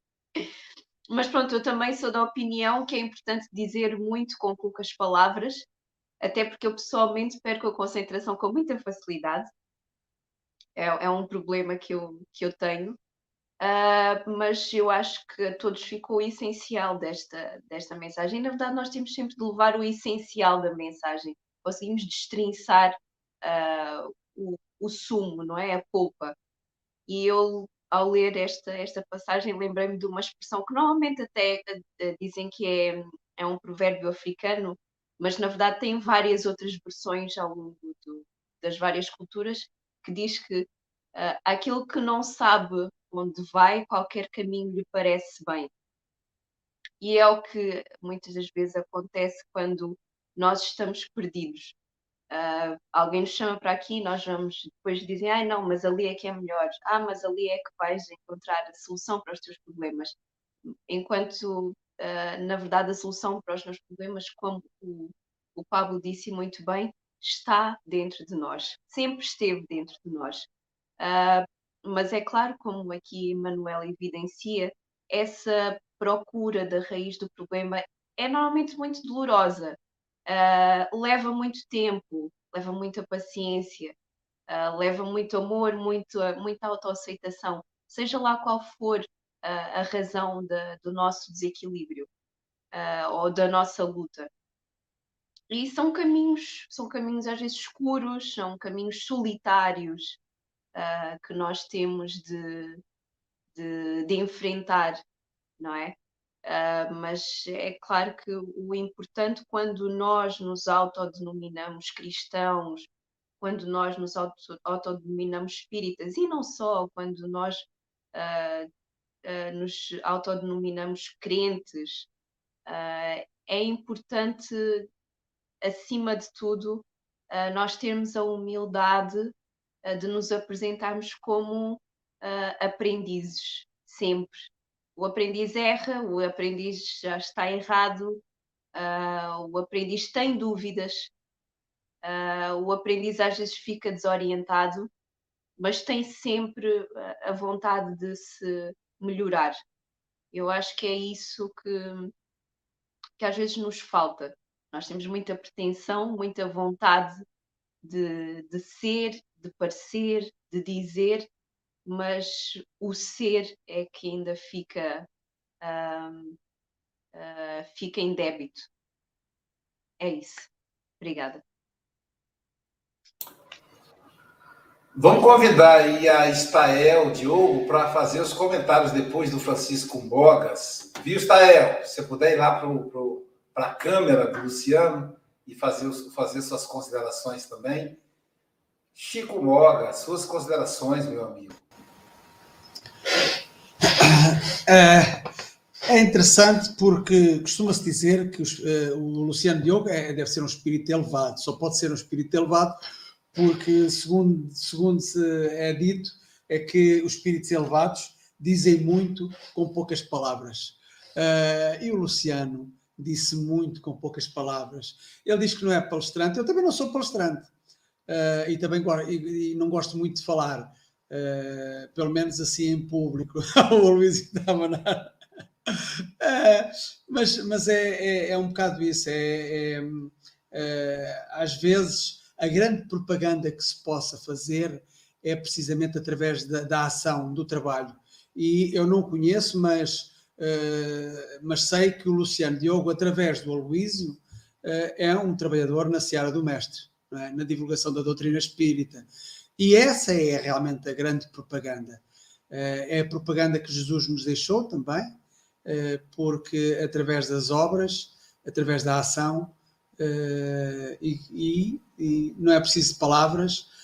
mas pronto, eu também sou da opinião que é importante dizer muito com poucas palavras, até porque eu pessoalmente perco a concentração com muita facilidade. É, é um problema que eu, que eu tenho. Uh, mas eu acho que a todos ficou o essencial desta, desta mensagem. E, na verdade, nós temos sempre de levar o essencial da mensagem. Conseguimos destrinçar uh, o, o sumo, não é? A polpa. E eu ao ler esta, esta passagem, lembrei-me de uma expressão que normalmente até uh, dizem que é, é um provérbio africano, mas na verdade tem várias outras versões ao longo do, das várias culturas, que diz que uh, aquilo que não sabe onde vai, qualquer caminho lhe parece bem. E é o que muitas das vezes acontece quando nós estamos perdidos. Uh, alguém nos chama para aqui, nós vamos depois dizem, ah, não, mas ali é que é melhor, ah, mas ali é que vais encontrar a solução para os teus problemas. Enquanto, uh, na verdade, a solução para os meus problemas, como o, o Pablo disse muito bem, está dentro de nós, sempre esteve dentro de nós. Uh, mas é claro, como aqui Manuel evidencia, essa procura da raiz do problema é normalmente muito dolorosa uh, leva muito tempo, leva muita paciência, uh, leva muito amor, muito, muita autoaceitação, seja lá qual for a razão de, do nosso desequilíbrio ou da nossa luta. E são caminhos, são caminhos às vezes escuros, são caminhos solitários que nós temos de, de, de enfrentar, não é? Uh, mas é claro que o importante quando nós nos autodenominamos cristãos, quando nós nos autodenominamos espíritas, e não só, quando nós uh, uh, nos autodenominamos crentes, é importante, acima de tudo, nós termos a humildade de nos apresentarmos como aprendizes, sempre o aprendiz erra, o aprendiz já está errado, uh, o aprendiz tem dúvidas, uh, o aprendiz às vezes fica desorientado, mas tem sempre a vontade de se melhorar. Eu acho que é isso que, que às vezes nos falta. Nós temos muita pretensão, muita vontade de, de ser, de parecer, de dizer, mas o ser é que ainda fica, uh, fica em débito. É isso. Obrigada. Vamos convidar aí a Estael Diogo para fazer os comentários depois do Francisco Bogas. Viu, Estael? Se você puder ir lá para a câmera do Luciano e fazer, fazer suas considerações também. Chico Moga, suas considerações, meu amigo. É, é interessante porque costuma-se dizer que os, uh, o Luciano Diogo é, deve ser um espírito elevado, só pode ser um espírito elevado porque, segundo, segundo se é dito, é que os espíritos elevados dizem muito com poucas palavras. Uh, e o Luciano disse muito com poucas palavras. Ele diz que não é palestrante, eu também não sou palestrante uh, e também e, e não gosto muito de falar. Uh, pelo menos assim em público, o Luís está. Uh, mas mas é, é, é, um bocado isso. É, é às vezes a grande propaganda que se possa fazer é precisamente através da, da ação, do trabalho. E eu não conheço, mas, mas sei que o Luciano Diogo, através do Aloísio, é um trabalhador na seara do mestre, é? na divulgação da doutrina espírita. E essa é realmente a grande propaganda. Eh, é a propaganda que Jesus nos deixou também, eh, porque através das obras, através da ação, eh, e, e, e não é preciso palavras,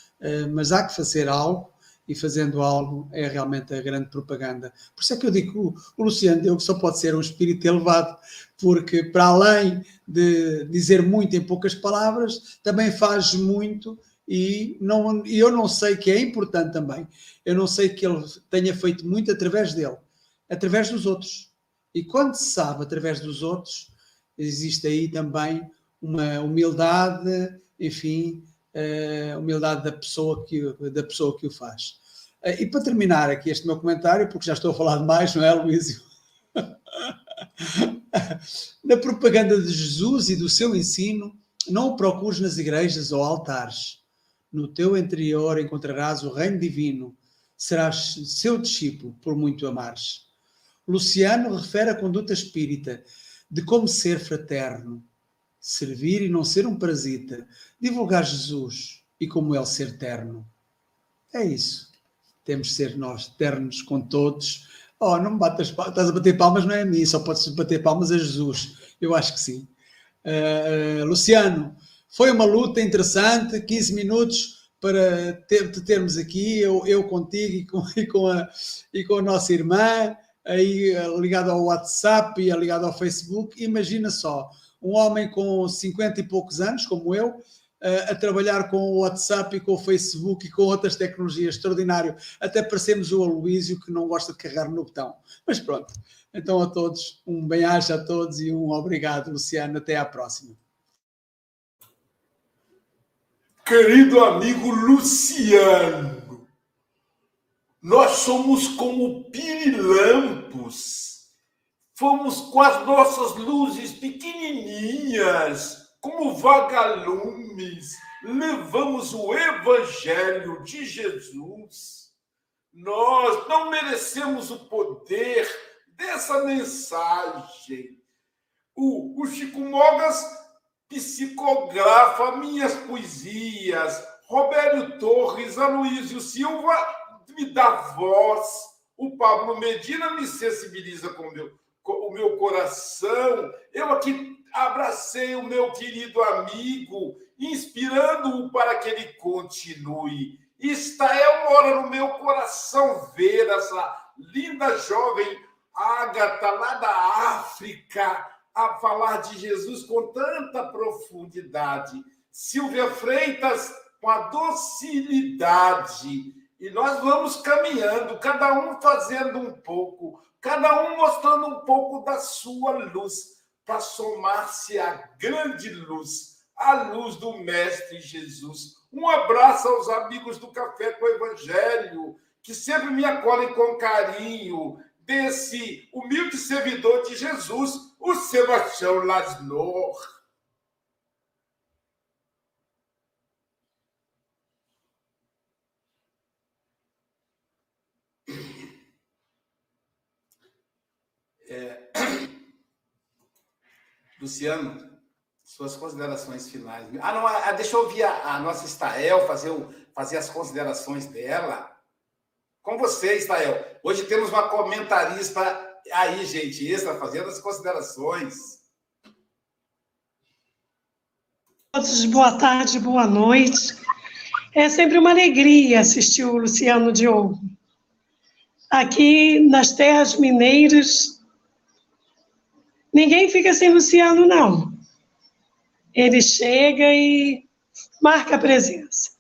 mas há que fazer algo, e fazendo algo é realmente a grande propaganda. Por isso é que eu digo que o Luciano Diogo só pode ser um espírito elevado, porque para além de dizer muito em poucas palavras, também faz muito e não, eu não sei que é importante também. Eu não sei que ele tenha feito muito através dele, através dos outros. E quando se sabe através dos outros, existe aí também uma humildade, enfim, uh, humildade da pessoa que da pessoa que o faz. Uh, e para terminar aqui este meu comentário, porque já estou a falar demais, não é, Luísio? Na propaganda de Jesus e do seu ensino, não o procures nas igrejas ou altares. No teu interior encontrarás o reino divino. Serás seu discípulo por muito amares. Luciano refere a conduta espírita de como ser fraterno, servir e não ser um parasita, divulgar Jesus e como ele ser terno. É isso. Temos de ser nós ternos com todos. Oh, não me batas estás a bater palmas, não é a mim, só podes bater palmas a Jesus. Eu acho que sim. Uh, Luciano, foi uma luta interessante, 15 minutos para te termos aqui, eu, eu contigo e com, e, com a, e com a nossa irmã, aí eh, ligado ao WhatsApp e ligado ao Facebook. Imagina só, um homem com 50 e poucos anos, como eu, eh, a trabalhar com o WhatsApp e com o Facebook e com outras tecnologias, extraordinário. Até parecemos o Aloísio que não gosta de carregar no botão. Mas pronto. Então a todos, um bem-aja a todos e um obrigado, Luciano. Até à próxima. Querido amigo Luciano, nós somos como pirilampos Fomos com as nossas luzes pequenininhas, como vagalumes, levamos o Evangelho de Jesus. Nós não merecemos o poder dessa mensagem. O, o Chico Mogas psicografa minhas poesias. Robério Torres, Aloysio Silva me dá voz. O Pablo Medina me sensibiliza com meu o meu coração. Eu aqui abracei o meu querido amigo, inspirando-o para que ele continue. Está mora no meu coração ver essa linda jovem Ágata lá da África a falar de Jesus com tanta profundidade. Silvia Freitas com a docilidade. E nós vamos caminhando, cada um fazendo um pouco, cada um mostrando um pouco da sua luz, para somar-se à grande luz, a luz do Mestre Jesus. Um abraço aos amigos do Café com o Evangelho, que sempre me acolhem com carinho, desse humilde servidor de Jesus, o Sebastião Lasnor. É... Luciano, suas considerações finais. Ah, não, ah, deixa eu ouvir a, a nossa Estael fazer, fazer as considerações dela. Com você, Estael. Hoje temos uma comentarista aí, gente, extra, fazendo as considerações. Todos, boa tarde, boa noite. É sempre uma alegria assistir o Luciano Diogo. Aqui nas terras mineiras, Ninguém fica sem Luciano, não. Ele chega e marca a presença.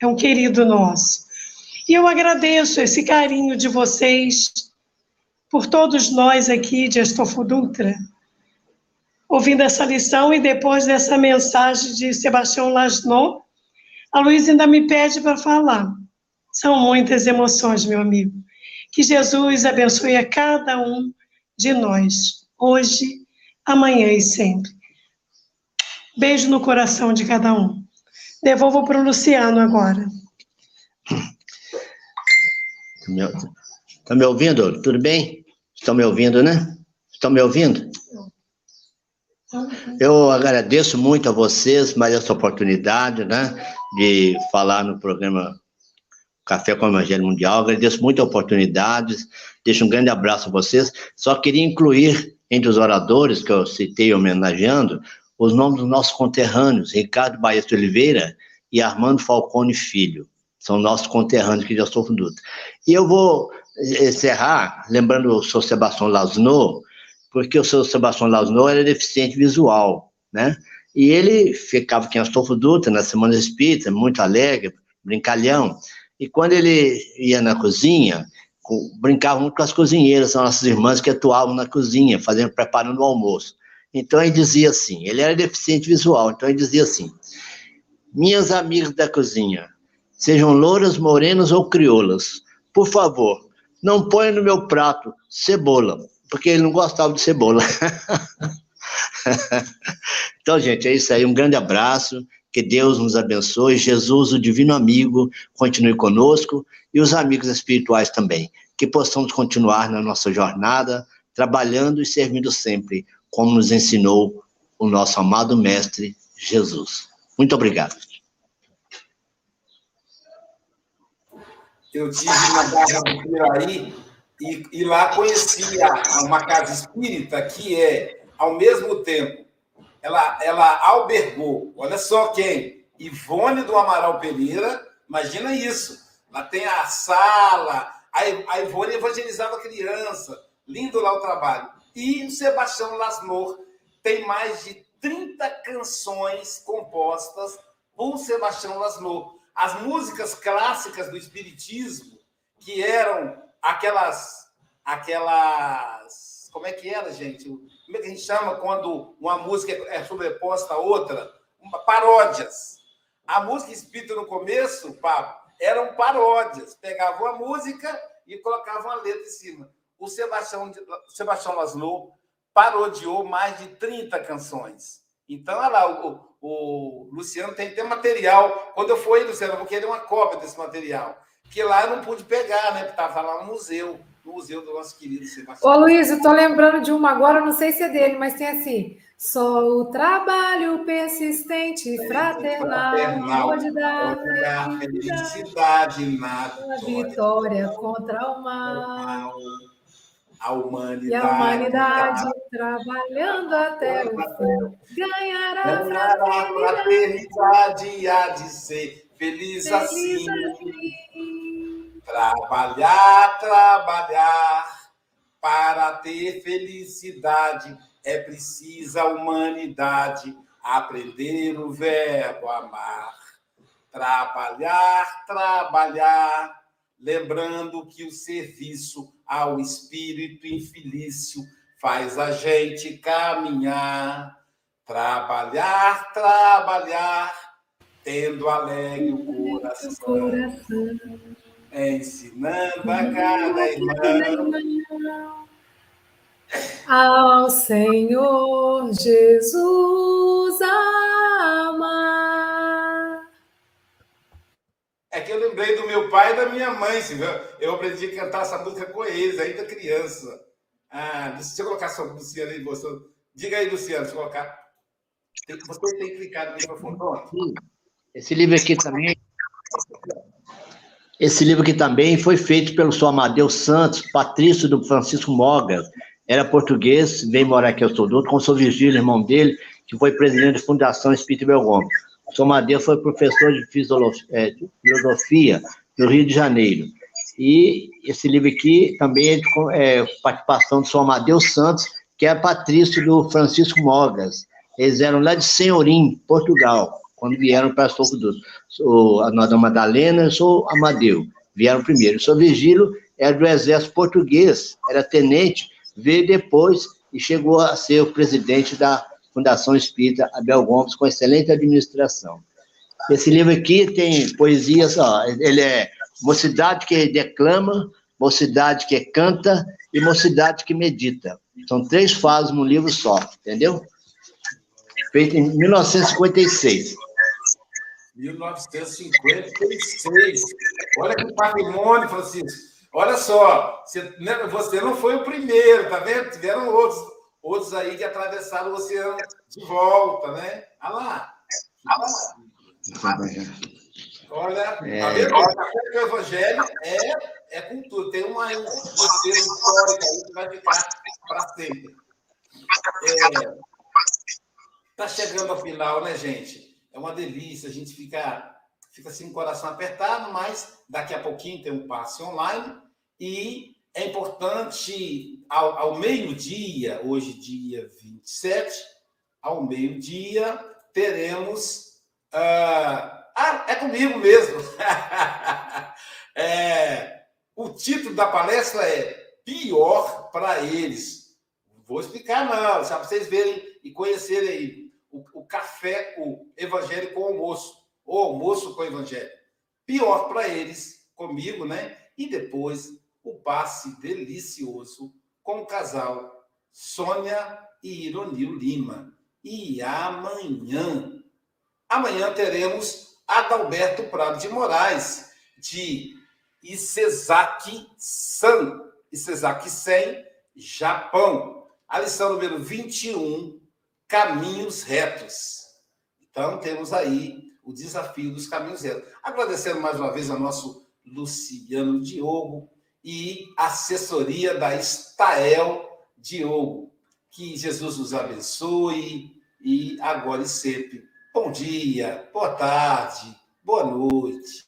É um querido nosso. E eu agradeço esse carinho de vocês por todos nós aqui de Estofo Dutra, ouvindo essa lição e depois dessa mensagem de Sebastião Lasnon, a Luísa ainda me pede para falar. São muitas emoções, meu amigo. Que Jesus abençoe a cada um de nós hoje, amanhã e sempre. Beijo no coração de cada um. Devolvo para o Luciano agora. Está tá me ouvindo? Tudo bem? Estão me ouvindo, né? Estão me ouvindo? Eu agradeço muito a vocês mais essa oportunidade, né, de falar no programa Café com o Evangelho Mundial. Agradeço muito a oportunidade. Deixo um grande abraço a vocês. Só queria incluir entre os oradores que eu citei homenageando, os nomes dos nossos conterrâneos, Ricardo Baez de Oliveira e Armando Falcone Filho. São nossos conterrâneos que já estão Dutra. E eu vou encerrar lembrando o senhor Sebastião Lasno, porque o senhor Sebastião Lasno era deficiente visual, né? E ele ficava aqui em Astolfo Dutra, na Semana Espírita, muito alegre, brincalhão. E quando ele ia na cozinha, brincava muito com as cozinheiras, são nossas irmãs que atuavam na cozinha, fazendo, preparando o almoço. Então ele dizia assim, ele era deficiente visual, então ele dizia assim: Minhas amigas da cozinha, sejam louras, morenas ou crioulas, por favor, não ponham no meu prato cebola, porque ele não gostava de cebola. então, gente, é isso aí. Um grande abraço. Que Deus nos abençoe. Jesus, o divino amigo, continue conosco e os amigos espirituais também. Que possamos continuar na nossa jornada, trabalhando e servindo sempre, como nos ensinou o nosso amado Mestre Jesus. Muito obrigado. Eu tive na Barra do Piraí e, e lá conheci uma casa espírita que é, ao mesmo tempo, ela, ela albergou, olha só quem, Ivone do Amaral Pereira, imagina isso, lá tem a sala, a Ivone evangelizava criança, lindo lá o trabalho. E o Sebastião Lasmor tem mais de 30 canções compostas por Sebastião Lasmor. As músicas clássicas do Espiritismo, que eram aquelas, aquelas, como é que era, gente? Como é que a gente chama quando uma música é sobreposta a outra? Uma, paródias. A música espírita no começo, Pablo, eram paródias. Pegavam a música e colocavam a letra em cima. O Sebastião, Sebastião Laszlo parodiou mais de 30 canções. Então, olha lá, o, o Luciano tem até material. Quando eu aí, Luciano, eu vou querer uma cópia desse material. Porque lá eu não pude pegar, né? Porque estava lá no museu, no museu do nosso querido Sebastião. Ô, Luiz, eu estou lembrando de uma agora, não sei se é dele, mas tem assim. Só o trabalho persistente, fraternal, fraternal pode dar, pode dar felicidade na vitória, vitória contra o mal. A humanidade, e a humanidade trabalhando até o fim ganhará a fraternidade há de ser feliz, feliz assim. assim. Trabalhar, trabalhar para ter felicidade é precisa a humanidade aprender o verbo amar. Trabalhar, trabalhar, lembrando que o serviço ao espírito infelício faz a gente caminhar. Trabalhar, trabalhar, tendo alegre o coração, ensinando a cada irmão ao Senhor Jesus amar. É que eu lembrei do meu pai e da minha mãe, eu aprendi a cantar essa música com eles, ainda criança. Ah, deixa eu colocar só o Luciano aí, você. Diga aí, Luciano, deixa eu colocar. Você tem que clicar no microfone. Esse livro aqui também. Esse livro aqui também foi feito pelo senhor Amadeu Santos, patrício do Francisco Moga, era português, veio morar aqui ao Soduto, com o seu Virgílio, irmão dele, que foi presidente da Fundação Espírito Belgomes. O seu Madeira foi professor de é, filosofia no Rio de Janeiro. E esse livro aqui também é de é, participação do seu Amadeu Santos, que é patrício do Francisco Mogas. Eles eram lá de Senhorim, Portugal, quando vieram para do o, a Dona Madalena e o seu Amadeu. Vieram primeiro. O seu era do exército português, era tenente, veio depois e chegou a ser o presidente da Fundação Espírita Abel Gomes, com excelente administração. Esse livro aqui tem poesias, ó, ele é Mocidade que declama, Mocidade que canta e Mocidade que medita. São três fases num livro só, entendeu? Feito em 1956. 1956. Olha que patrimônio, Francisco. Olha só, você, né, você não foi o primeiro, tá vendo? Tiveram outros, outros aí que atravessaram o oceano de volta, né? Olha lá. Olha, é... tá vendo? O evangelho é, é cultura. Tem uma, uma histórica aí que vai ficar para sempre. É, tá chegando ao final, né, gente? É uma delícia. A gente fica, fica assim, com o coração apertado, mas daqui a pouquinho tem um passe online e é importante, ao, ao meio-dia, hoje, dia 27, ao meio-dia, teremos. Uh, ah, é comigo mesmo! é, o título da palestra é Pior para eles. Vou explicar, não, só para vocês verem e conhecerem aí. O, o, café, o evangelho com o almoço, ou almoço com o evangelho. Pior para eles, comigo, né? E depois o passe delicioso com o casal Sônia e Ironil Lima. E amanhã, amanhã teremos Adalberto Prado de Moraes, de Isezaki San, Isezaki Sen, Japão. A lição número 21, Caminhos Retos. Então, temos aí o desafio dos caminhos retos. Agradecendo mais uma vez ao nosso Luciano Diogo e assessoria da Estael Diogo. Que Jesus nos abençoe e agora e sempre. Bom dia, boa tarde, boa noite.